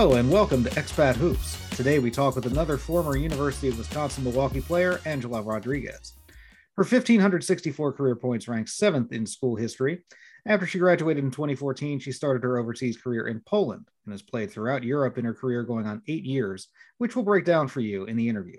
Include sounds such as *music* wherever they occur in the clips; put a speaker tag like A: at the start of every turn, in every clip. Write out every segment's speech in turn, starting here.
A: Hello and welcome to Expat Hoops. Today we talk with another former University of Wisconsin Milwaukee player, Angela Rodriguez. Her 1,564 career points ranks seventh in school history. After she graduated in 2014, she started her overseas career in Poland and has played throughout Europe in her career going on eight years, which we'll break down for you in the interview.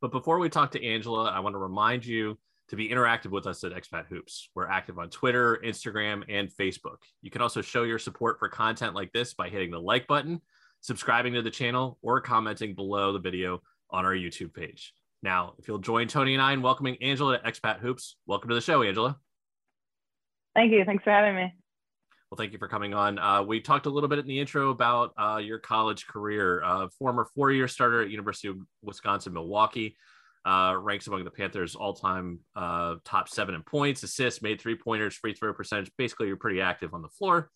B: But before we talk to Angela, I want to remind you to be interactive with us at Expat Hoops. We're active on Twitter, Instagram, and Facebook. You can also show your support for content like this by hitting the like button, subscribing to the channel, or commenting below the video on our YouTube page. Now, if you'll join Tony and I in welcoming Angela to Expat Hoops, welcome to the show, Angela.
C: Thank you. Thanks for having me.
B: Well, thank you for coming on. Uh, we talked a little bit in the intro about uh, your college career. Uh, former four-year starter at University of Wisconsin Milwaukee, uh, ranks among the Panthers' all-time uh, top seven in points, assists, made three-pointers, free throw percentage. Basically, you're pretty active on the floor.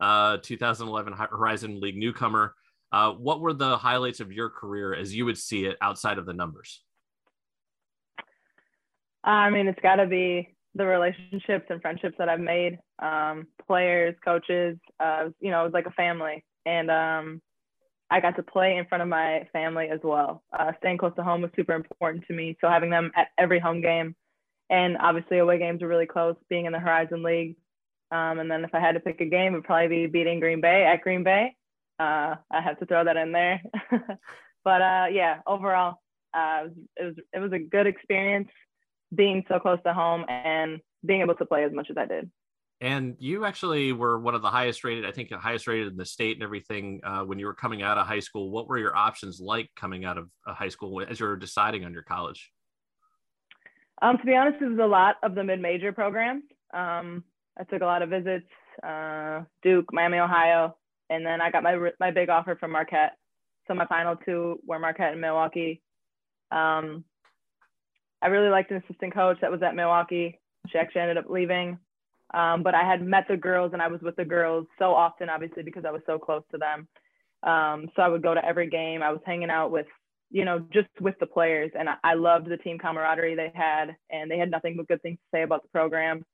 B: Uh, 2011 Horizon League newcomer. what were the highlights of your career as you would see it outside of the numbers?
C: I mean, it's got to be the relationships and friendships that I've made, um, players, coaches, uh, you know, it was like a family. And um, I got to play in front of my family as well. Uh, staying close to home was super important to me. So having them at every home game and obviously away games were really close, being in the Horizon League. Um, and then if I had to pick a game, it would probably be beating Green Bay at Green Bay. Uh, I have to throw that in there. *laughs* but uh, yeah, overall, uh, it, was, it was it was a good experience being so close to home and being able to play as much as I did.
B: And you actually were one of the highest rated, I think, the highest rated in the state and everything uh, when you were coming out of high school. What were your options like coming out of high school as you were deciding on your college?
C: Um, to be honest, it was a lot of the mid-major programs. Um, I took a lot of visits, uh, Duke, Miami, Ohio, and then I got my my big offer from Marquette. So my final two were Marquette and Milwaukee. Um, I really liked an assistant coach that was at Milwaukee. She actually ended up leaving. Um, but I had met the girls and I was with the girls so often, obviously, because I was so close to them. Um, so I would go to every game. I was hanging out with, you know, just with the players. And I, I loved the team camaraderie they had, and they had nothing but good things to say about the program.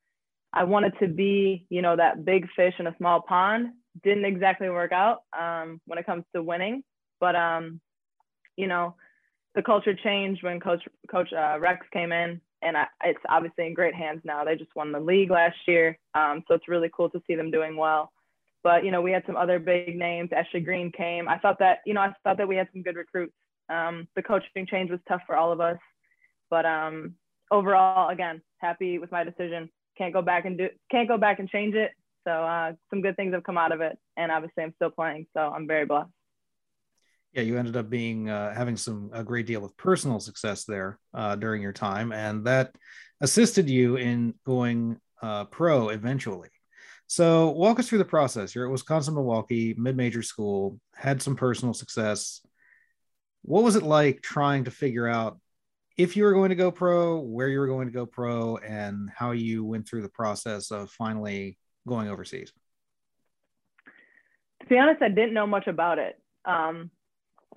C: I wanted to be, you know, that big fish in a small pond. Didn't exactly work out um, when it comes to winning, but um, you know, the culture changed when Coach Coach uh, Rex came in, and I, it's obviously in great hands now. They just won the league last year, um, so it's really cool to see them doing well. But you know, we had some other big names. Ashley Green came. I thought that you know, I thought that we had some good recruits. Um, the coaching change was tough for all of us, but um, overall, again, happy with my decision. Can't go back and do. Can't go back and change it. So uh, some good things have come out of it, and obviously I'm still playing, so I'm very blessed
A: yeah, you ended up being uh, having some a great deal of personal success there uh, during your time, and that assisted you in going uh, pro eventually. So, walk us through the process. You're at Wisconsin Milwaukee, mid-major school, had some personal success. What was it like trying to figure out if you were going to go pro, where you were going to go pro, and how you went through the process of finally going overseas?
C: To be honest, I didn't know much about it. Um,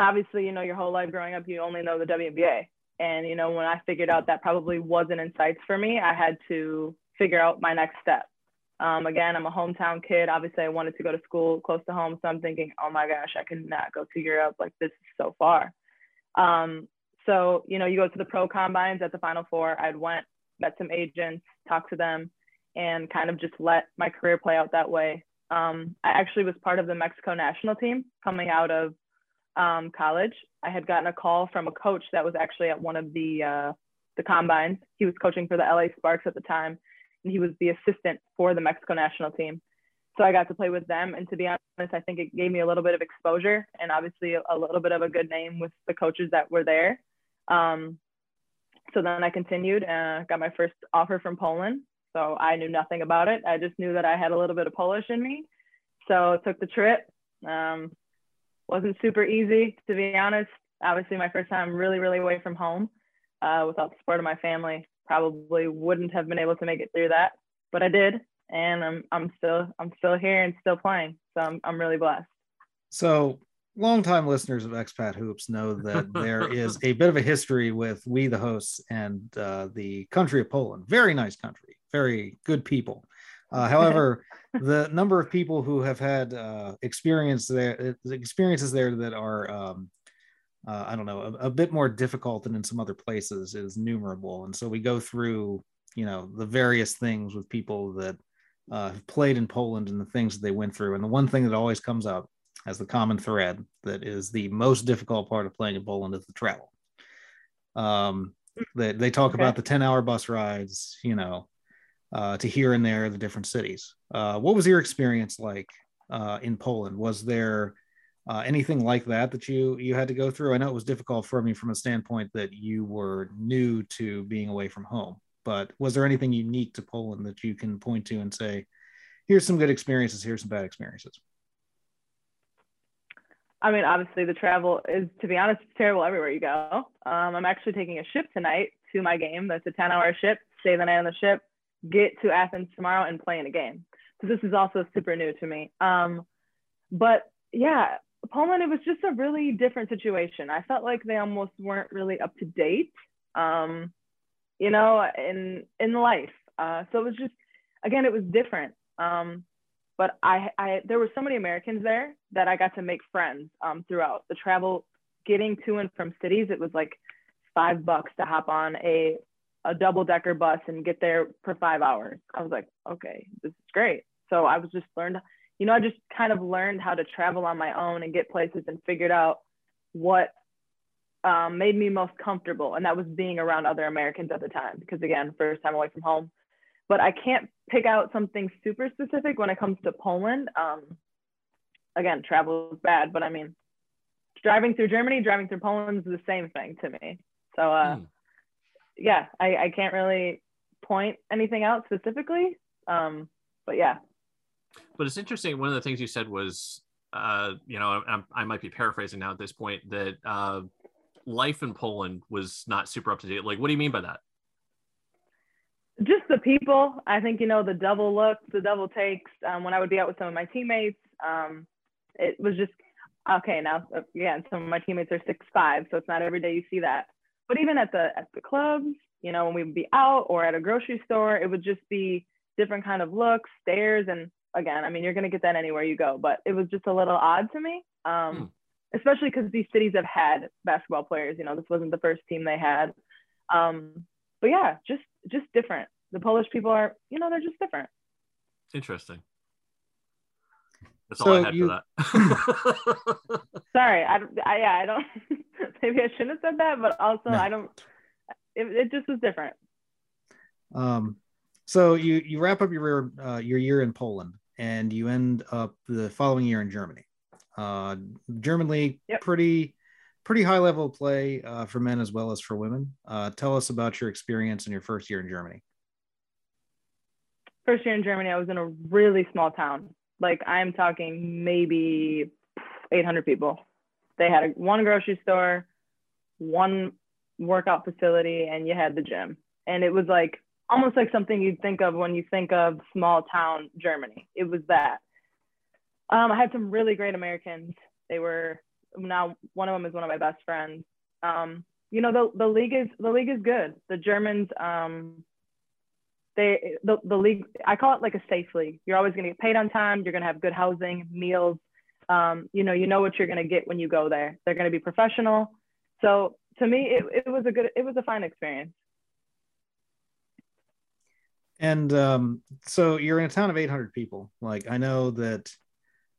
C: obviously, you know, your whole life growing up, you only know the WNBA. And, you know, when I figured out that probably wasn't in sights for me, I had to figure out my next step. Um, again, I'm a hometown kid. Obviously, I wanted to go to school close to home. So I'm thinking, oh my gosh, I cannot go to Europe. Like, this is so far. Um, so, you know, you go to the pro combines at the Final Four. I'd went, met some agents, talked to them, and kind of just let my career play out that way. Um, I actually was part of the Mexico national team coming out of um, college, I had gotten a call from a coach that was actually at one of the uh, the combines. He was coaching for the LA Sparks at the time, and he was the assistant for the Mexico national team. So I got to play with them, and to be honest, I think it gave me a little bit of exposure and obviously a, little bit of a good name with the coaches that were there. Um, so then I continued and uh, got my first offer from Poland. So I knew nothing about it. I just knew that I had a little bit of Polish in me. So I took the trip. Um, wasn't super easy to be honest. Obviously, my first time really, really away from home uh, without the support of my family. Probably wouldn't have been able to make it through that, but I did, and I'm I'm still I'm still here and still playing. So I'm I'm really blessed.
A: So longtime listeners of expat hoops know that *laughs* there is a bit of a history with we the hosts and uh, the country of poland very nice country very good people Uh, however, the number of people who have had uh, experience there, uh, experiences there that are, um, uh, I don't know, a, a, bit more difficult than in some other places is numerable. And so we go through, you know, the various things with people that uh, have played in Poland and the things that they went through. And the one thing that always comes up as the common thread that is the most difficult part of playing in Poland is the travel. Um, they, they talk okay. about the 10 hour bus rides, you know, uh, to here and there, the different cities. Uh, what was your experience like uh, in Poland? Was there uh, anything like that that you you had to go through? I know it was difficult for me from a standpoint that you were new to being away from home, but was there anything unique to Poland that you can point to and say, here's some good experiences, here's some bad experiences?
C: I mean, obviously the travel is, to be honest, terrible everywhere you go. Um, I'm actually taking a ship tonight to my game. That's a 10 hour ship, stay the night on the ship, get to Athens tomorrow and play in a game. So this is also super new to me. Um, but yeah, Poland, it was just a really different situation. I felt like they almost weren't really up to date, um, you know, in in life. Uh, so it was just, again, it was different. Um, but I, I, there were so many Americans there that I got to make friends um, throughout the travel, getting to and from cities. It was like five bucks to hop on a a double decker bus and get there for five hours. I was like, okay, this is great. So I was just learned, you know, I just kind of learned how to travel on my own and get places and figured out what um, made me most comfortable. And that was being around other Americans at the time, because again, first time away from home. But I can't pick out something super specific when it comes to Poland. Um, again, travel is bad, but I mean, driving through Germany, driving through Poland is the same thing to me. So, uh, mm yeah, I, I can't really point anything out specifically. Um, but yeah.
B: But it's interesting. One of the things you said was, uh, you know, I'm, i might be paraphrasing now at this point that uh, life in Poland was not super up to date. Like, what do you mean by that?
C: Just the people. I think you know the double looks, the double takes. Um, when I would be out with some of my teammates, um, it was just okay. Now, again, some of my teammates are six five, so it's not every day you see that. But even at the at the clubs, you know, when we would be out or at a grocery store, it would just be different kind of looks, stares, and again, I mean, you're gonna get that anywhere you go. But it was just a little odd to me, um, mm. especially because these cities have had basketball players. You know, this wasn't the first team they had. Um, but yeah, just just different. The Polish people are, you know, they're just different.
B: Interesting. That's
A: so all I had you... for
C: that. *laughs* *laughs* Sorry, I, I yeah, I don't. *laughs* maybe I shouldn't have said that, but also no. I don't. It, it just was different.
A: Um, so you you wrap up your uh, your year in Poland, and you end up the following year in Germany. Uh, German league, yep. pretty pretty high level play uh, for men as well as for women. Uh, tell us about your experience in your first year in Germany.
C: First year in Germany, I was in a really small town. Like I'm talking maybe 800 people. They had a, one grocery store, one workout facility, and you had the gym. And it was like almost like something you'd think of when you think of small town Germany. It was that. Um, I had some really great Americans. They were now one of them is one of my best friends. Um, you know the the league is the league is good. The Germans, um, they the, the league I call it like a safe league. You're always going to get paid on time. You're going to have good housing, meals, um, you know, you know what you're going to get when you go there. They're going to be professional. So to me, it, it was a good, it was a fine experience.
A: And um, so you're in a town of 800 people. Like I know that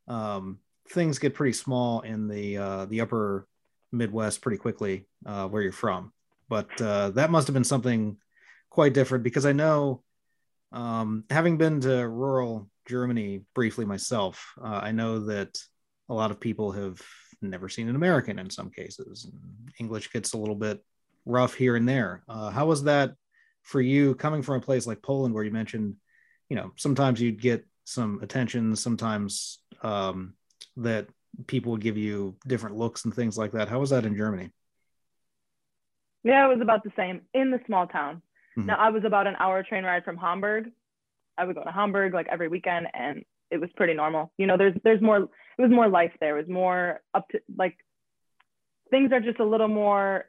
A: um, things get pretty small in the uh, the upper Midwest pretty quickly uh, where you're from. But uh, that must have been something quite different because I know, um, having been to rural Germany briefly myself, uh, I know that a lot of people have never seen an American in some cases. English gets a little bit rough here and there. Uh, how was that for you coming from a place like Poland where you mentioned, you know, sometimes you'd get some attention, sometimes um, that people would give you different looks and things like that. How was that in Germany?
C: Yeah, it was about the same in the small town. Mm-hmm. Now I was about an hour train ride from Hamburg. I would go to Hamburg like every weekend and it was pretty normal. You know, there's there's more it was more life there. It was more up to like things are just a little more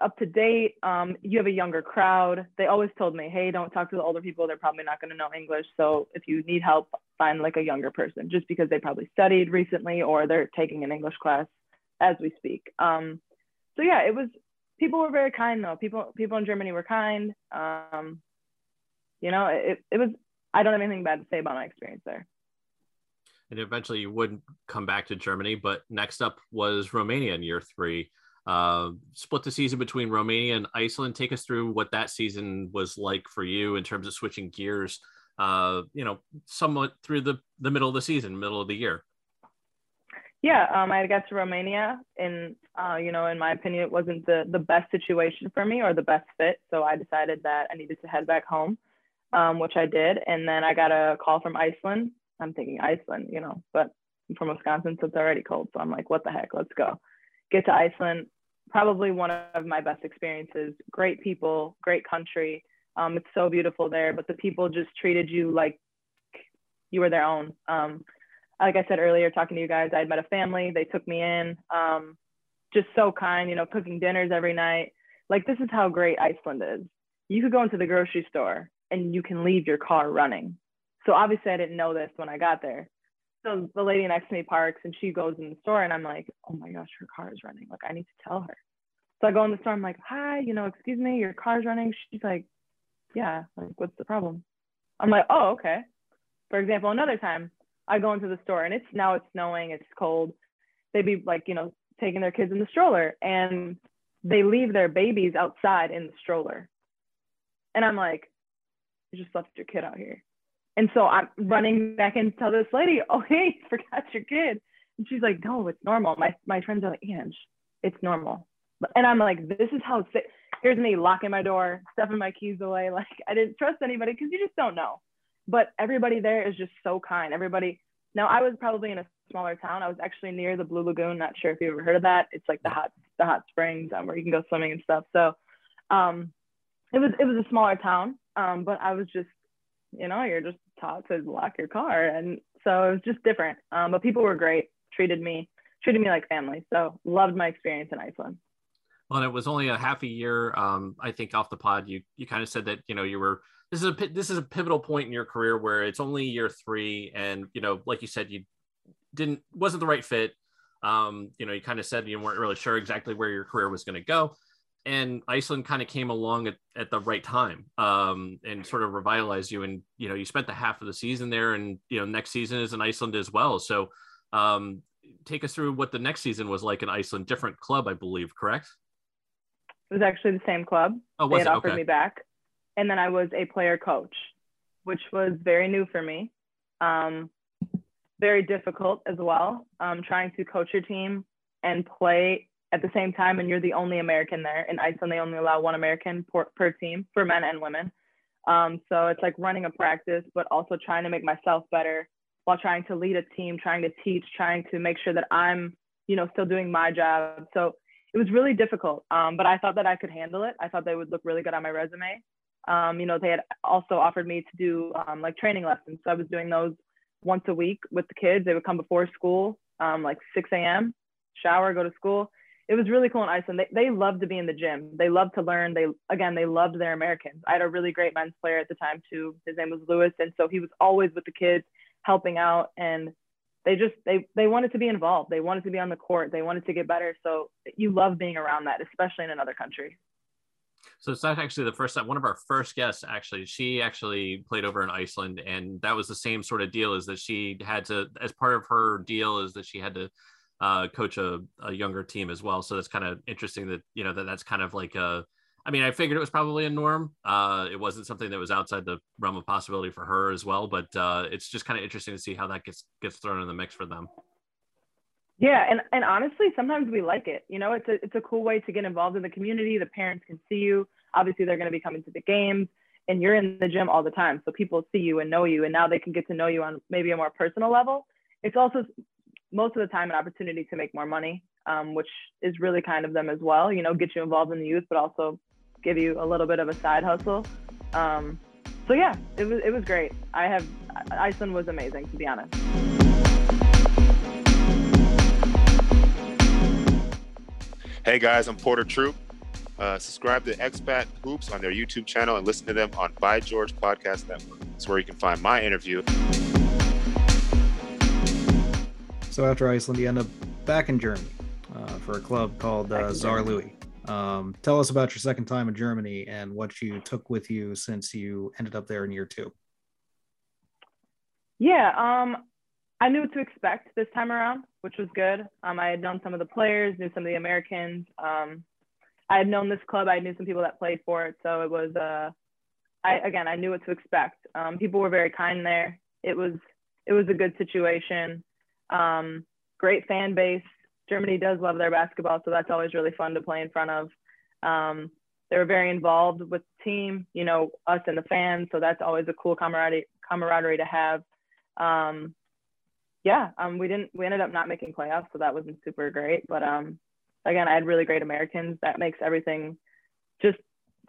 C: up to date. Um, you have a younger crowd. They always told me, hey, don't talk to the older people. They're probably not going to know English. So if you need help, find like a younger person just because they probably studied recently or they're taking an English class as we speak. Um, so yeah, it was, people were very kind though. People, people in Germany were kind. Um, you know, it, it was, I don't have anything bad to say about my experience there.
B: And eventually you would come back to Germany, but next up was Romania in year three. Uh, split the season between Romania and Iceland. Take us through what that season was like for you in terms of switching gears. Uh, you know, somewhat through the the middle of the season, middle of the year.
C: Yeah, um, I got to Romania, and uh, you know, in my opinion, it wasn't the the best situation for me or the best fit. So I decided that I needed to head back home, um, which I did. And then I got a call from Iceland. I'm thinking Iceland, you know, but I'm from Wisconsin, so it's already cold. So I'm like, what the heck? Let's go get to Iceland, probably one of my best experiences. Great people, great country. Um, it's so beautiful there, but the people just treated you like you were their own. Um, like I said earlier, talking to you guys, I had met a family. They took me in, um, just so kind. You know, cooking dinners every night. Like this is how great Iceland is. You could go into the grocery store and you can leave your car running. So obviously, I didn't know this when I got there so the lady next to me parks and she goes in the store and I'm like, oh my gosh, her car is running. Like I need to tell her. So I go in the store. I'm like, hi, you know, excuse me, your car's running. She's like, yeah. Like what's the problem? I'm like, oh okay. For example, another time I go into the store and it's now it's snowing, it's cold. They'd be like, you know, taking their kids in the stroller and they leave their babies outside in the stroller. And I'm like, you just left your kid out here. And so I'm running back and tell this lady, oh, *laughs* hey, forgot your kid. And she's like, no, it's normal. My, my friends are like, Ange, it's normal. And I'm like, this is how, here's me locking my door, stuffing my keys away. Like I didn't trust anybody because you just don't know. But everybody there is just so kind. Everybody, now I was probably in a smaller town. I was actually near the Blue Lagoon. Not sure if you ever heard of that. It's like the hot, the hot springs um, where you can go swimming and stuff. So um, it was, it was a smaller town. Um, but I was just you know, you're just taught to lock your car. And so it was just different. Um, but people were great, treated me, treated me like family. So loved my experience in Iceland.
B: Well, and it was only a half a year. Um, I think off the pod, you you kind of said that you know you were this is a this is a pivotal point in your career where it's only year three, and you know, like you said, you didn't wasn't the right fit. Um, you know, you kind of said you weren't really sure exactly where your career was going to go and Iceland kind of came along at, at the right time um, and sort of revitalized you. And you know, you spent the half of the season there, and you know, next season is in Iceland as well. So, um, take us through what the next season was like in Iceland. Different club, I believe, correct?
C: It was actually the same club.
B: Oh, was
C: they had
B: it?
C: offered
B: Okay.
C: me back, and then I was a player coach, which was very new for me. Um, very difficult as well. Um, trying to coach your team and play at the same time, and you're the only American there. In Iceland, they only allow one American per, per team for men and women. Um, so it's like running a practice, but also trying to make myself better while trying to lead a team, trying to teach, trying to make sure that I'm, you know, still doing my job. So it was really difficult, um, but I thought that I could handle it. I thought they would look really good on my resume. Um, you know, they had also offered me to do um, like training lessons. So I was doing those once a week with the kids. They would come before school, um, like 6 a.m., shower, go to school it was really cool in Iceland. They, they loved to be in the gym. They loved to learn. They again, they loved their Americans. I had a really great men's player at the time too. His name was Lewis, and so he was always with the kids, helping out. And they just they they wanted to be involved. They wanted to be on the court. They wanted to get better. So you love being around that, especially in another country.
B: So it's not actually the first time. One of our first guests, actually, she actually played over in Iceland, and that was the same sort of deal. Is that she had to, as part of her deal, is that she had to uh, coach a, a younger team as well. So that's kind of interesting that you know that that's kind of like a. I mean, I figured it was probably a norm. Uh, it wasn't something that was outside the realm of possibility for her as well, but uh, it's just kind of interesting to see how that gets gets thrown in the mix for them.
C: Yeah, and, and honestly, sometimes we like it. You know, it's a it's a cool way to get involved in the community. The parents can see you. Obviously, they're going to be coming to the games, and you're in the gym all the time, so people see you and know you, and now they can get to know you on maybe a more personal level. It's also most of the time an opportunity to make more money, um, which is really kind of them as well. You know, get you involved in the youth, but also give you a little bit of a side hustle. Um, so yeah, it was it was great. I have Iceland was amazing to be honest.
D: Hey guys, I'm Porter Troop. Uh, subscribe to Expat Hoops on their YouTube channel and listen to them on By George Podcast Network. It's where you can find my interview.
A: So after Iceland, you end up back in Germany uh, for a club called uh, Saarlouis. Um, tell us about your second time in Germany and what you took with you since you ended up there in year two.
C: Yeah, um, I knew what to expect this time around, which was good. Um, I had known some of the players, knew some of the Americans. Um, I had known this club. I knew some people that played for it, so it was. Uh, I again, I knew what to expect. Um, people were very kind there. It was it was a good situation. Um, great fan base. Germany does love their basketball, so that's always really fun to play in front of. Um, they were very involved with the team, you know, us and the fans, so that's always a cool camaraderie camaraderie to have. Um, yeah, um, we didn't we ended up not making playoffs, so that wasn't super great. But um, again, I had really great Americans. That makes everything just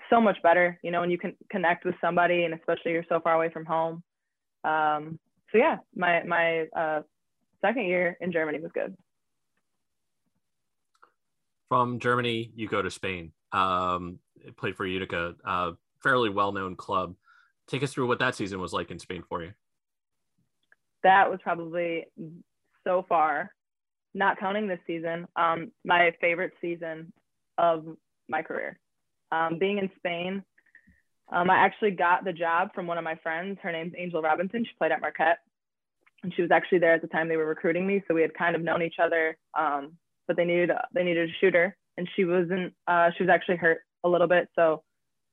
C: so much better, you know, when you can connect with somebody, and especially you're so far away from home. Um, so yeah, my my uh, second year in Germany was good
B: from Germany, you go to Spain. Um, played for Unicaja, a fairly well-known club. Take us through what that season was like in Spain for you.
C: That was probably so far, not counting this season, um, my favorite season of my career. Um, being in Spain, um, I actually got the job from one of my friends. Her name's Angel Robinson. She played at Marquette, and she was actually there at the time they were recruiting me. So we had kind of known each other um, but they needed they needed a shooter, and she wasn't. Uh, she was actually hurt a little bit, so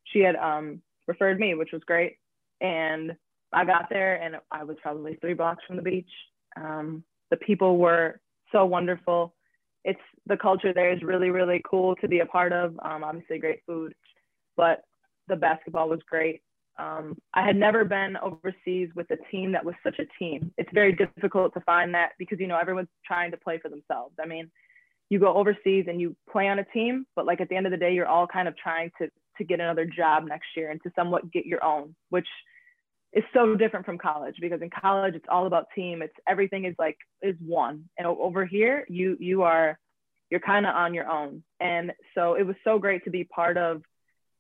C: she had um, referred me, which was great. And I got there, and I was probably three blocks from the beach. Um, the people were so wonderful. It's the culture there is really really cool to be a part of. Um, obviously, great food, but the basketball was great. Um, I had never been overseas with a team that was such a team. It's very difficult to find that because you know everyone's trying to play for themselves. I mean, you go overseas and you play on a team, but like at the end of the day, you're all kind of trying to to get another job next year and to somewhat get your own, which is so different from college because in college it's all about team. It's everything is like is one, and over here you you are you're kind of on your own. And so it was so great to be part of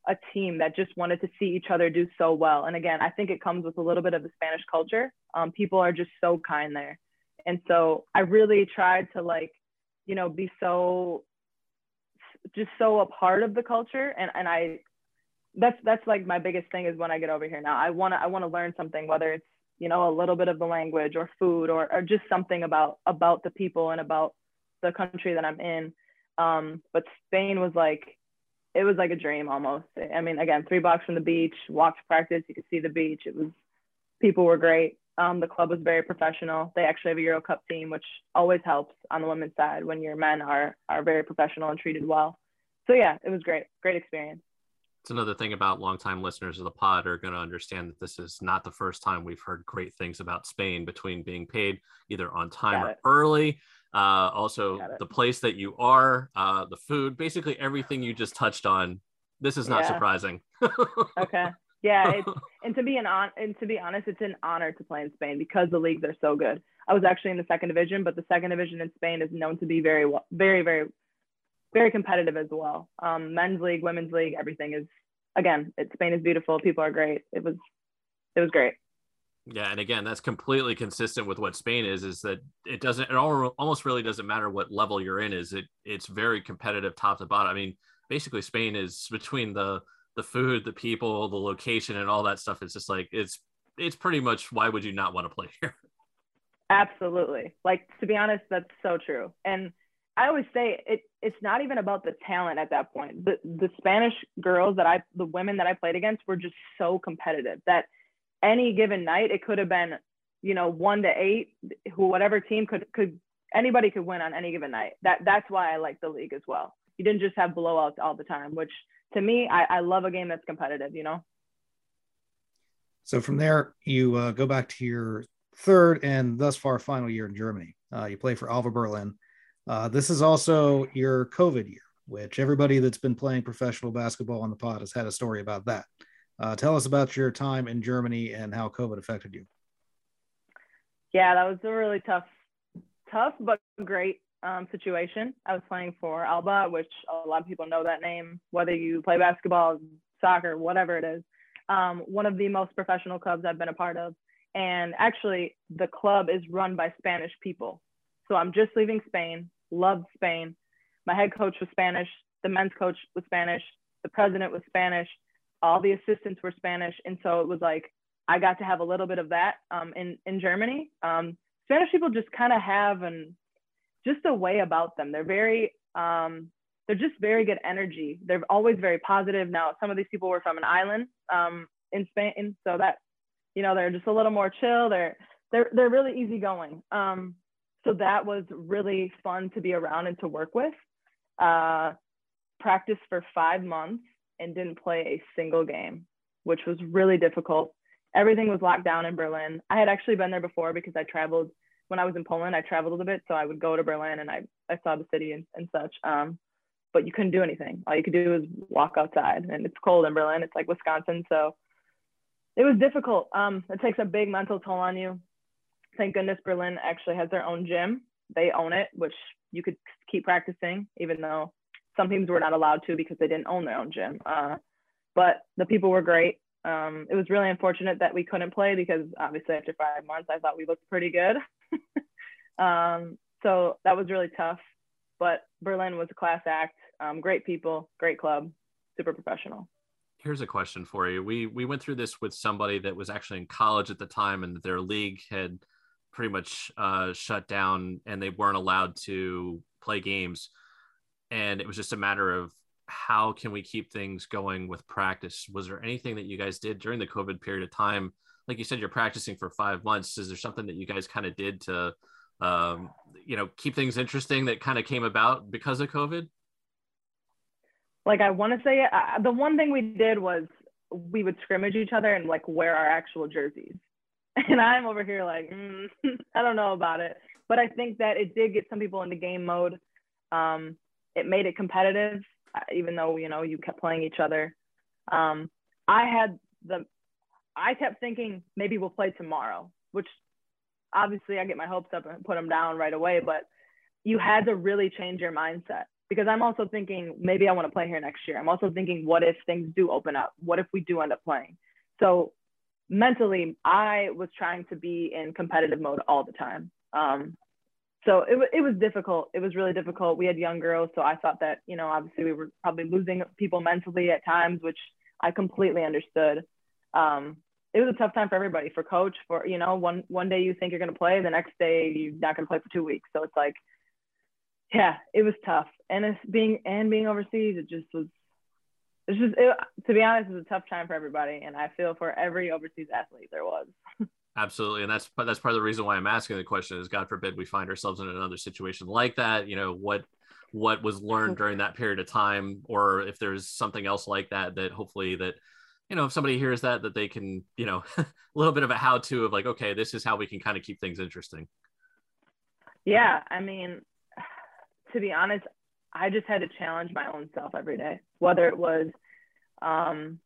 C: a team that just wanted to see each other do so well. And again, I think it comes with a little bit of the Spanish culture. Um, people are just so kind there. And so I really tried to like you know be so just so a part of the culture and and I that's that's like my biggest thing is when I get over here now I want to I want to learn something whether it's you know a little bit of the language or food or, or just something about about the people and about the country that I'm in um, but Spain was like it was like a dream almost I mean again three blocks from the beach walked practice you could see the beach it was people were great um, the club was very professional. They actually have a Euro Cup team, which always helps on the women's side when your men are are very professional and treated well. So yeah, it was great, great experience.
B: It's another thing about longtime listeners of the pod are going to understand that this is not the first time we've heard great things about Spain between being paid either on time or early. Uh, also, the place that you are, uh, the food, basically everything you just touched on. This is not yeah. surprising. *laughs*
C: okay yeah, it's, and to be an on and to be honest, it's an honor to play in Spain because the leagues are so good. I was actually in the second division, but the second division in Spain is known to be very well, very, very, very competitive as well. Um, men's league, women's league, everything is again. It, Spain is beautiful. People are great. It was, it was great.
B: Yeah, and again, that's completely consistent with what Spain is. Is that it doesn't it almost really doesn't matter what level you're in. Is it it's very competitive top to bottom. I mean, basically, Spain is between the the food, the people, the location, and all that stuff is just like it's it's pretty much why would you not want to play here? *laughs*
C: Absolutely. Like to be honest, that's so true. And I always say it it's not even about the talent at that point. The the Spanish girls that I the women that I played against were just so competitive that any given night it could have been, you know, one to eight, who whatever team could could anybody could win on any given night. That that's why I like the league as well. You didn't just have blowouts all the time, which to me, I, I love a game that's competitive, you know?
A: So from there, you uh, go back to your third and thus far final year in Germany. Uh, you play for Alba Berlin. Uh, this is also your COVID year, which everybody that's been playing professional basketball on the pod has had a story about that. Uh, tell us about your time in Germany and how COVID affected you.
C: Yeah, that was a really tough, tough but great um, situation. I was playing for Alba, which a lot of people know that name, whether you play basketball, soccer, whatever it is. Um, one of the most professional clubs I've been a part of. And actually, the club is run by Spanish people. So I'm just leaving Spain, loved Spain. My head coach was Spanish, the men's coach was Spanish, the president was Spanish, all the assistants were Spanish. And so it was like, I got to have a little bit of that um, in, in Germany. Um, Spanish people just kind of have an, just a way about them. They're very, um, they're just very good energy. They're always very positive. Now, some of these people were from an island um, in Spain, so that, you know, they're just a little more chill. They're, they're, they're really easygoing. Um, so that was really fun to be around and to work with. Uh, practiced for five months and didn't play a single game, which was really difficult. Everything was locked down in Berlin. I had actually been there before because I traveled when I was in Poland. I traveled a little bit, so I would go to Berlin and I, I saw the city and, and such. Um, but you couldn't do anything. All you could do was walk outside, and it's cold in Berlin. It's like Wisconsin, so it was difficult. Um, it takes a big mental toll on you. Thank goodness Berlin actually has their own gym. They own it, which you could keep practicing, even though some teams were not allowed to because they didn't own their own gym. Uh, but the people were great. Um, it was really unfortunate that we couldn't play because obviously after five months, I thought we looked pretty good. *laughs* um, so that was really tough. But Berlin was a class act. Um, great people, great club, super professional.
B: Here's a question for you. We we went through this with somebody that was actually in college at the time, and their league had pretty much uh, shut down, and they weren't allowed to play games. And it was just a matter of how can we keep things going with practice? Was there anything that you guys did during the COVID period of time? Like you said, you're practicing for five months. Is there something that you guys kind of did to, um, you know, keep things interesting that kind of came about because of COVID?
C: Like I want to say, uh, the one thing we did was we would scrimmage each other and like wear our actual jerseys. *laughs* And I'm over here like, mm, *laughs* I don't know about it, but I think that it did get some people into game mode. Um, it made it competitive even though you know you kept playing each other. Um, I had the I kept thinking maybe we'll play tomorrow, which obviously I get my hopes up and put them down right away. But you had to really change your mindset because I'm also thinking maybe I want to play here next year. I'm also thinking what if things do open up? What if we do end up playing? So mentally, I was trying to be in competitive mode all the time. Um, so it, it was difficult. It was really difficult. We had young girls, so I thought that you know obviously we were probably losing people mentally at times, which I completely understood. Um, it was a tough time for everybody, for coach, for you know one one day you think you're going to play, the next day you're not going to play for two weeks. So it's like, yeah, it was tough. And it's being and being overseas, it just was. It's just it, to be honest, it's a tough time for everybody, and I feel for every overseas athlete there was. *laughs*
B: Absolutely, and that's that's part of the reason why I'm asking the question is God forbid we find ourselves in another situation like that. You know what what was learned during that period of time, or if there's something else like that that hopefully that you know if somebody hears that that they can you know *laughs* a little bit of a how to of like okay this is how we can kind of keep things interesting.
C: Yeah, I mean, *sighs* to be honest, I just had to challenge my own self every day, whether it was um,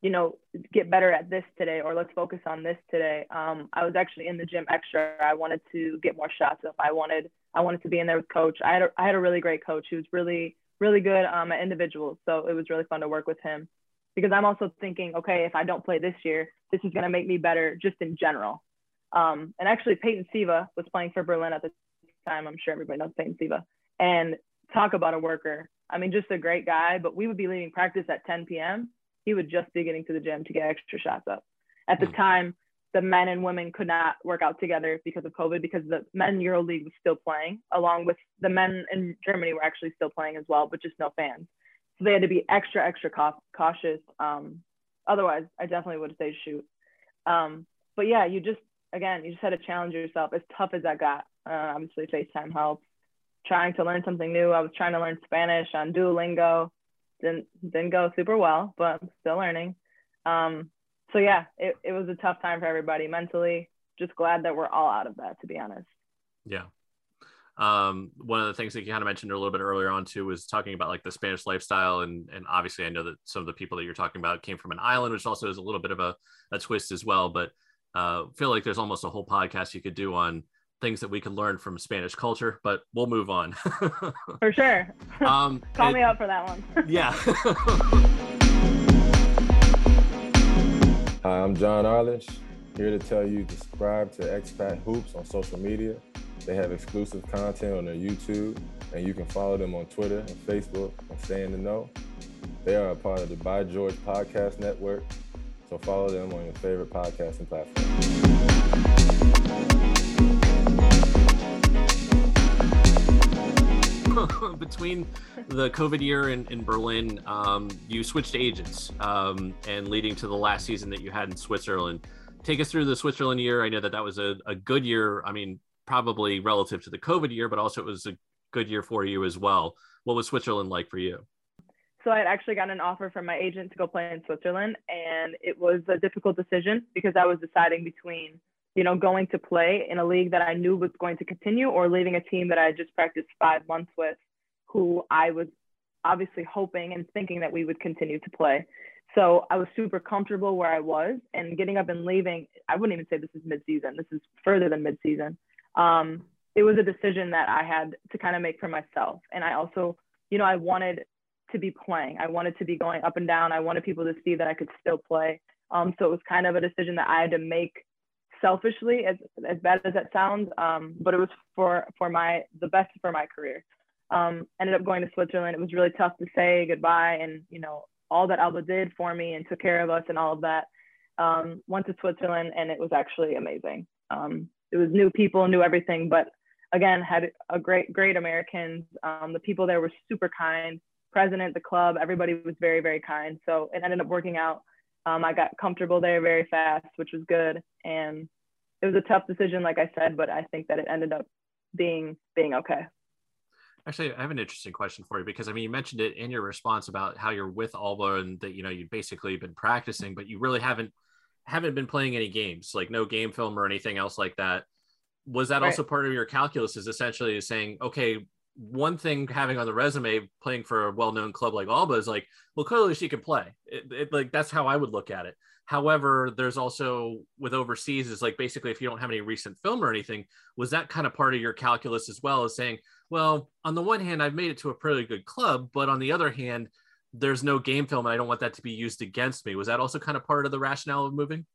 C: you know, get better at this today or let's focus on this today. Um, I was actually in the gym extra. I wanted to get more shots up. I wanted I wanted to be in there with coach. I had a, I had a really great coach who was really really good um, at individuals. So it was really fun to work with him because I'm also thinking, okay, if I don't play this year, this is going to make me better just in general. Um, and actually, Peyton Siva was playing for Berlin at the time. I'm sure everybody knows Peyton Siva. And talk about a worker. I mean, just a great guy. But we would be leaving practice at 10 p.m he would just be getting to the gym to get extra shots up. At the mm. time, the men and women could not work out together because of COVID because the men Euro League was still playing, along with the men in Germany were actually still playing as well, but just no fans. So they had to be extra, extra cautious. Um, otherwise, I definitely would say shoot. Um, but yeah, you just, again, you just had to challenge yourself as tough as that got. Uh, obviously, FaceTime helps. Trying to learn something new. I was trying to learn Spanish on Duolingo didn't didn't go super well, but I'm still learning. Um, so yeah, it, it was a tough time for everybody mentally. Just glad that we're all out of that, to be honest.
B: Yeah. Um, one of the things that you kind of mentioned a little bit earlier on too was talking about like the Spanish lifestyle, and and obviously I know that some of the people that you're talking about came from an island, which also is a little bit of a, a twist as well. But uh, feel like there's almost a whole podcast you could do on things that we can learn from Spanish culture, but we'll move on. *laughs*
C: for sure. Um, *laughs* Call me up for that one. *laughs*
B: yeah.
E: Hi, I'm John Arlish, here to tell you to subscribe to Expat Hoops on social media. They have exclusive content on their YouTube, and you can follow them on Twitter and Facebook and stay in the know. They are a part of the By George Podcast Network, so follow them on your favorite podcasting platform. *laughs*
B: between the COVID year in, in Berlin, um, you switched agents um, and leading to the last season that you had in Switzerland. Take us through the Switzerland year. I know that that was a, a good year. I mean, probably relative to the COVID year, but also it was a good year for you as well. What was Switzerland like for you?
C: So I had actually gotten an offer from my agent to go play in Switzerland, and it was a difficult decision because I was deciding between, you know, going to play in a league that I knew was going to continue or leaving a team that I just practiced five months with, who I was obviously hoping and thinking that we would continue to play. So I was super comfortable where I was, and getting up and leaving. I wouldn't even say this is mid-season. This is further than mid-season. Um, it was a decision that I had to kind of make for myself, and I also, you know, I wanted to be playing. I wanted to be going up and down. I wanted people to see that I could still play. Um, so it was kind of a decision that I had to make selfishly, as as bad as that sounds. Um, but it was for for my the best for my career. Um, ended up going to Switzerland. It was really tough to say goodbye, and you know all that Alba did for me and took care of us and all of that. Um, went to Switzerland, and it was actually amazing. Um, it was new people, new everything, but again had a great great Americans. Um, the people there were super kind president, the club, everybody was very, very kind. So it ended up working out. Um, I got comfortable there very fast, which was good. And it was a tough decision, like I said, but I think that it ended up being being okay.
B: Actually, I have an interesting question for you because I mean, you mentioned it in your response about how you're with Alba and that you know you've basically been practicing, but you really haven't haven't been playing any games, like no game film or anything else like that. Was that right. also part of your calculus? Is essentially saying, okay, one thing having on the resume playing for a well-known club like Alba is like, well, clearly she can play. It, it, like that's how I would look at it. However, there's also with overseas is like basically if you don't have any recent film or anything, was that kind of part of your calculus as well as saying, well, on the one hand, I've made it to a pretty good club, but on the other hand, there's no game film and I don't want that to be used against me. Was that also kind of part of the rationale of moving?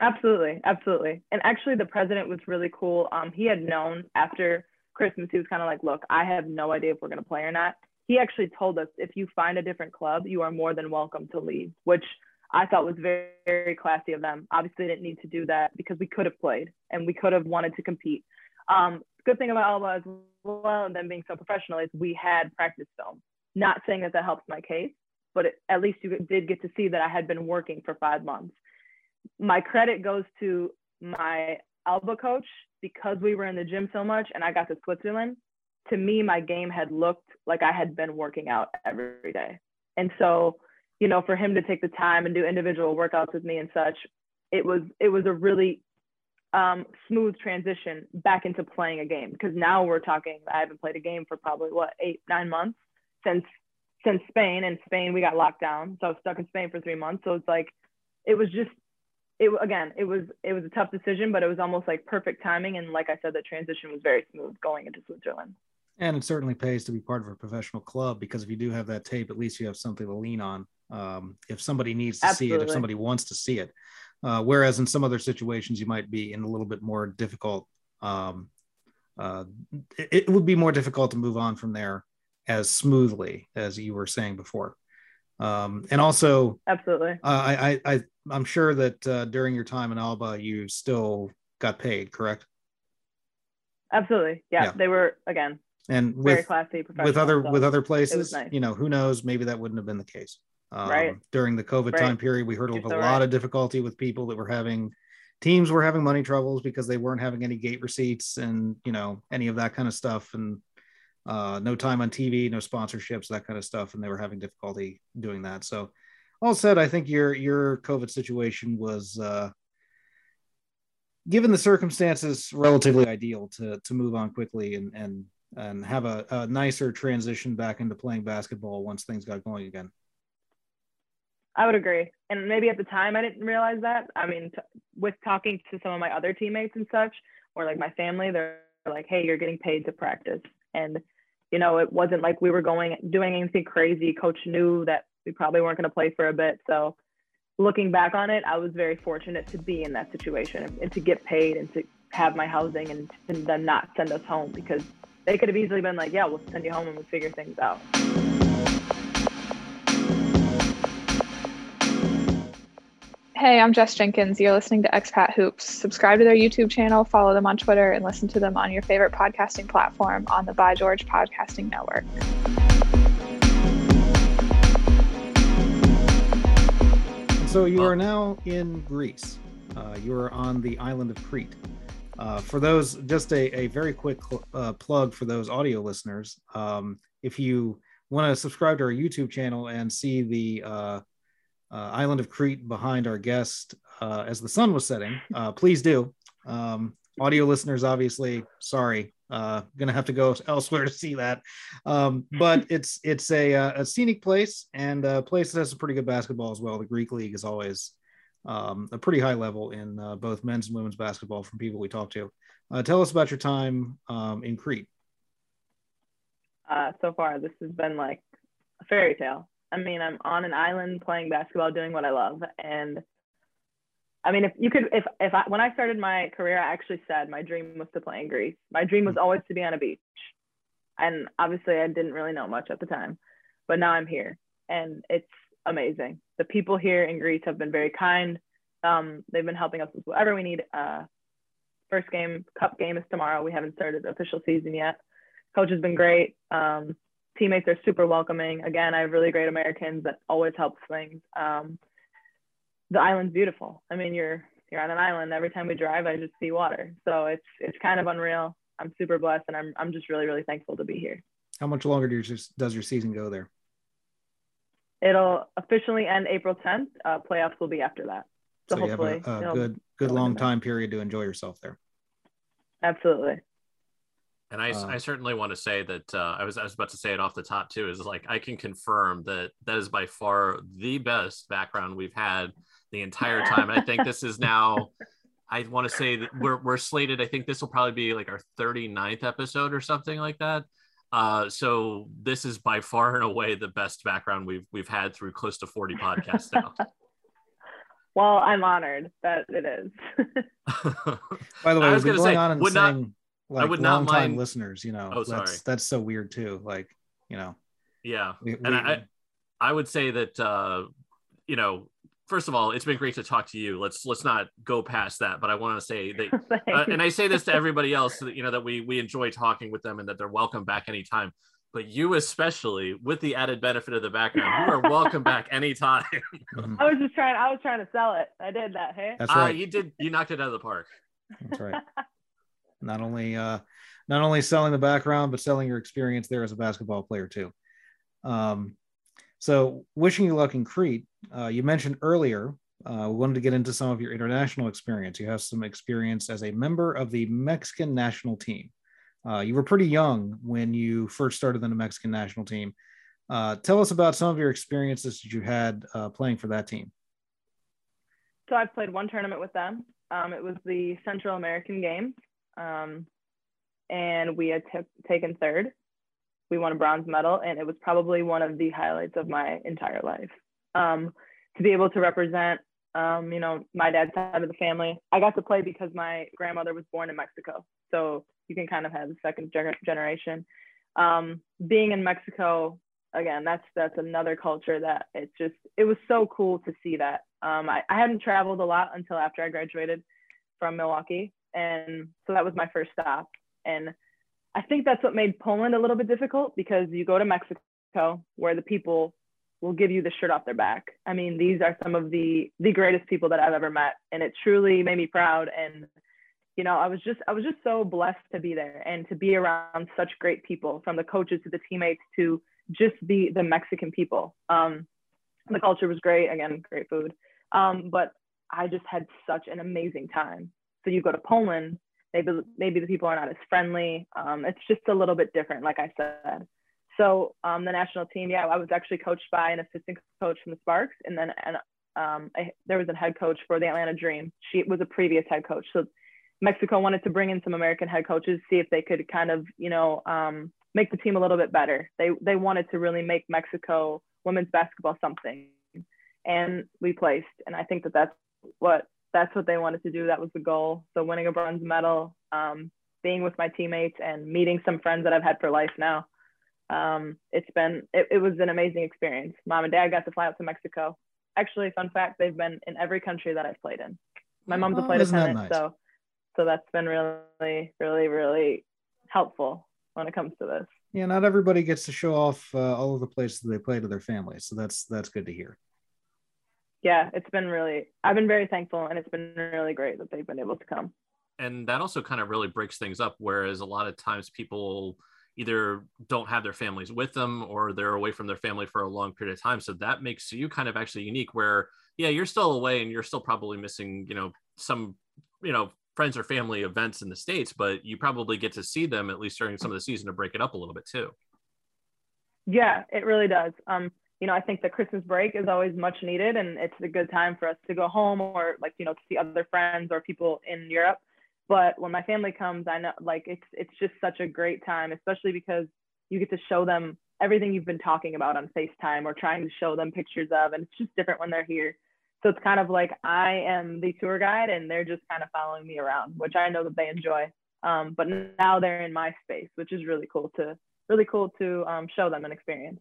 C: Absolutely, absolutely. And actually, the president was really cool. Um, he had known after Christmas, he was kind of like, look, I have no idea if we're going to play or not. He actually told us if you find a different club, you are more than welcome to leave, which I thought was very, very classy of them. Obviously, didn't need to do that because we could have played and we could have wanted to compete. Um, good thing about Alba as well, and them being so professional, is we had practice film. Not saying that that helps my case, but it, at least you did get to see that I had been working for five months. My credit goes to my Alba coach because we were in the gym so much and I got to Switzerland, to me, my game had looked like I had been working out every day. And so, you know, for him to take the time and do individual workouts with me and such, it was it was a really um, smooth transition back into playing a game because now we're talking. I haven't played a game for probably what eight nine months since since Spain. And Spain we got locked down, so I was stuck in Spain for three months. So it's like it was just it again it was it was a tough decision but it was almost like perfect timing. And like i said the transition was very smooth going into switzerland.
A: And it certainly pays to be part of a professional club because if you do have that tape at least you have something to lean on um, if somebody needs to Absolutely. see it if somebody wants to see it. Uh, whereas in some other situations you might be in a little bit more difficult um, uh, it, it would be more difficult to move on from there as smoothly as you were saying before. Um, and also
C: absolutely.
A: uh, I, I i'm sure that uh, during your time in alba you still got paid correct
C: absolutely yeah, yeah. they were again
A: and with, very classy with other so with other places nice. you know who knows maybe that wouldn't have been the case um, right. during the covid right. time period we heard of a so lot right. of difficulty with people that were having teams were having money troubles because they weren't having any gate receipts and you know any of that kind of stuff and uh, no time on TV, no sponsorships, that kind of stuff, and they were having difficulty doing that. So, all said, I think your your COVID situation was, uh, given the circumstances, relatively ideal to to move on quickly and and and have a, a nicer transition back into playing basketball once things got going again.
C: I would agree, and maybe at the time I didn't realize that. I mean, t- with talking to some of my other teammates and such, or like my family, they're like, hey, you're getting paid to practice. And, you know, it wasn't like we were going doing anything crazy. Coach knew that we probably weren't going to play for a bit. So looking back on it, I was very fortunate to be in that situation and to get paid and to have my housing and, and then not send us home because they could have easily been like, yeah, we'll send you home and we'll figure things out.
F: Hey, I'm Jess Jenkins. You're listening to Expat Hoops. Subscribe to their YouTube channel, follow them on Twitter, and listen to them on your favorite podcasting platform on the By George Podcasting Network.
A: So you are now in Greece. Uh, you are on the island of Crete. Uh, for those, just a, a very quick uh, plug for those audio listeners. Um, if you want to subscribe to our YouTube channel and see the uh, uh, island of Crete behind our guest uh, as the sun was setting, uh, please do. Um, audio listeners, obviously, sorry, uh, gonna have to go *laughs* elsewhere to see that. Um, *laughs* but it's it's a, uh, a scenic place and a place that has a pretty good basketball as well. The Greek League is always um, a pretty high level in uh, both men's and women's basketball from people we talk to. tell us about your time um, in Crete.
C: uh, so far, this has been like a fairy tale. I mean, I'm on an island playing basketball, doing what I love. And I mean, if you could, if, if I, when I started my career, I actually said my dream was to play in Greece. My dream was always to be on a beach. And obviously, I didn't really know much at the time, but now I'm here and it's amazing. The people here in Greece have been very kind. Um, they've been helping us with whatever we need. Uh, first game, cup game is tomorrow. We haven't started the official season yet. Coach has been great. Um, teammates are super welcoming. Again, I have really great Americans that always helps things. Um, the island's beautiful. I mean, you're you're on an island. Every time we drive, I just see water. So it's it's kind of unreal. I'm super blessed, and I'm I'm just really really thankful to be here.
A: How much longer do your, does your season go there?
C: It'll officially end April 10th. Uh, playoffs will be after that.
A: So, so hopefully, you have a, a good good long time period to enjoy yourself there.
C: Absolutely.
B: And I, uh, I certainly want to say that uh, I was I was about to say it off the top too. Is like I can confirm that that is by far the best background we've had the entire time. And I think this is now. I want to say that we're we're slated. I think this will probably be like our 39th episode or something like that. Uh, so this is by far and away the best background we've we've had through close to 40 podcasts now. *laughs*
C: well, I'm honored that it is. *laughs*
A: by the way, I was going to say, on and
B: would
A: saying,
B: not like I would not mind
A: listeners, you know.
B: Oh, sorry.
A: That's, that's so weird too. Like, you know.
B: Yeah. We, and we, I I would say that uh, you know, first of all, it's been great to talk to you. Let's let's not go past that, but I want to say *laughs* that uh, and I say this to everybody else that you know that we we enjoy talking with them and that they're welcome back anytime. But you especially, with the added benefit of the background, you are welcome back *laughs* anytime.
C: Mm-hmm. I was just trying. I was trying to sell it. I did that. Hey,
A: that's right. Uh,
B: you did. You knocked it out of the park.
A: That's right *laughs* not only uh, not only selling the background, but selling your experience there as a basketball player too. Um, so, wishing you luck in Crete. Uh, you mentioned earlier uh, we wanted to get into some of your international experience. You have some experience as a member of the Mexican national team. Uh, you were pretty young when you first started in the Mexican national team. Uh, tell us about some of your experiences that you had uh, playing for that team.
C: So I've played one tournament with them. Um, it was the Central American Games, um, and we had t- taken third. We won a bronze medal, and it was probably one of the highlights of my entire life. Um, to be able to represent, um, you know, my dad's side of the family. I got to play because my grandmother was born in Mexico, so you can kind of have the second gener- generation. Um, being in Mexico, again, that's that's another culture that it's just it was so cool to see that. Um, I, I hadn't traveled a lot until after I graduated from Milwaukee, and so that was my first stop. And I think that's what made Poland a little bit difficult because you go to Mexico where the people will give you the shirt off their back. I mean, these are some of the the greatest people that I've ever met, and it truly made me proud. And you know, I was just I was just so blessed to be there and to be around such great people, from the coaches to the teammates to just the the Mexican people. Um, the culture was great. Again, great food. Um, but I just had such an amazing time. So you go to Poland, maybe maybe the people are not as friendly. Um, it's just a little bit different, like I said. So um, the national team, yeah, I was actually coached by an assistant coach from the Sparks, and then and um, I, there was a head coach for the Atlanta Dream. She was a previous head coach. So Mexico wanted to bring in some American head coaches, see if they could kind of, you know, um, make the team a little bit better. They they wanted to really make Mexico women's basketball something, and we placed. And I think that that's what that's what they wanted to do. That was the goal. So winning a bronze medal, um, being with my teammates, and meeting some friends that I've had for life now. Um, it's been it, it was an amazing experience. Mom and Dad got to fly out to Mexico. Actually, fun fact, they've been in every country that I've played in. My mom's
A: Oh,
C: a flight attendant,
A: nice?
C: so so that's been really, really, really helpful when it comes to this.
A: Yeah, not everybody gets to show off uh, all of the places they play to their families, so that's that's good to hear.
C: Yeah, it's been really. I've been very thankful, and it's been really great that they've been able to come.
B: and that also kind of really breaks things up whereas a lot of times people either don't have their families with them or they're away from their family for a long period of time so that makes you kind of actually unique where yeah you're still away and you're still probably missing you know some you know friends or family events in the states but you probably get to see them at least during some of the season to break it up a little bit too
C: Yeah, it really does. Um, you know, I think the Christmas break is always much needed, and it's a good time for us to go home or like you know to see other friends or people in Europe. But when my family comes, I know like it's it's just such a great time, especially because you get to show them everything you've been talking about on FaceTime or trying to show them pictures of, and it's just different when they're here. So it's kind of like I am the tour guide, and they're just kind of following me around, which I know that they enjoy. Um, but now they're in my space, which is really cool to really cool to um, show them an experience.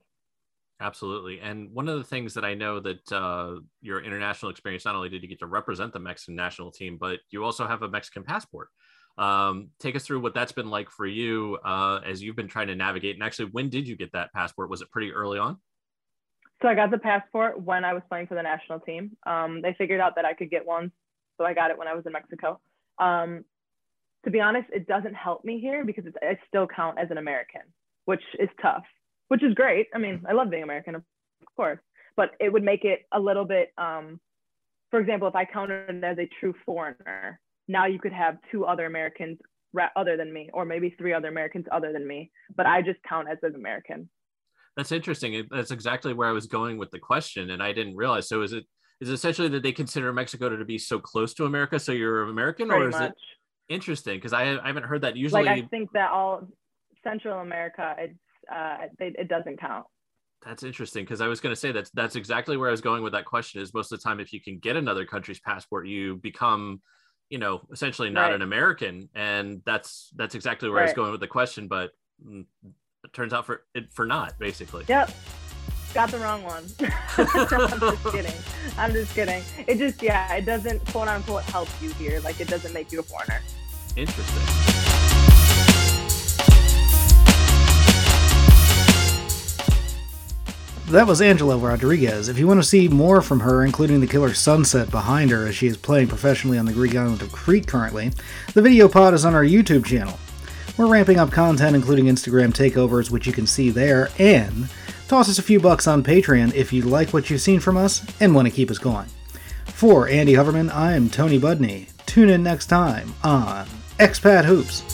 B: Absolutely. And one of the things that I know that uh, your international experience, not only did you get to represent the Mexican national team, but you also have a Mexican passport. Um, take us through what that's been like for you uh, as you've been trying to navigate. And actually, when did you get that passport? Was it pretty early on?
C: So I got the passport when I was playing for the national team. Um, they figured out that I could get one, so I got it when I was in Mexico. Um, to be honest, it doesn't help me here because I still count as an American, which is tough, which is great. I mean, I love being American, of course, but it would make it a little bit. Um, for example, if I counted as a true foreigner, now you could have two other Americans other than me, or maybe three other Americans other than me, but I just count as an American.
B: That's interesting. That's exactly where I was going with the question, and I didn't realize. So, is it is it essentially that they consider Mexico to be so close to America, so you're American,
C: Pretty
B: or is
C: much.
B: it interesting? Because I, I haven't heard that. Usually,
C: like I think that all Central America, it's uh, they, it doesn't count.
B: That's interesting because I was going to say that's that's exactly where I was going with that question. Is most of the time, if you can get another country's passport, you become, you know, essentially not
C: Right.
B: an American, and that's that's exactly where I was going with the question. But mm, it turns out for it for not basically.
C: Yep, got the wrong one. *laughs* I'm just *laughs* kidding. I'm just kidding. It just yeah, it doesn't quote unquote help you here. Like it doesn't make you a foreigner.
B: Interesting.
A: That was Angela Rodriguez. If you want to see more from her, including the killer sunset behind her as she is playing professionally on the Greek island of Crete currently, the video pod is on our YouTube channel. We're ramping up content, including Instagram takeovers, which you can see there, and toss us a few bucks on Patreon if you like what you've seen from us and want to keep us going. For Andy Hoverman, I'm Tony Budney. Tune in next time on Expat Hoops.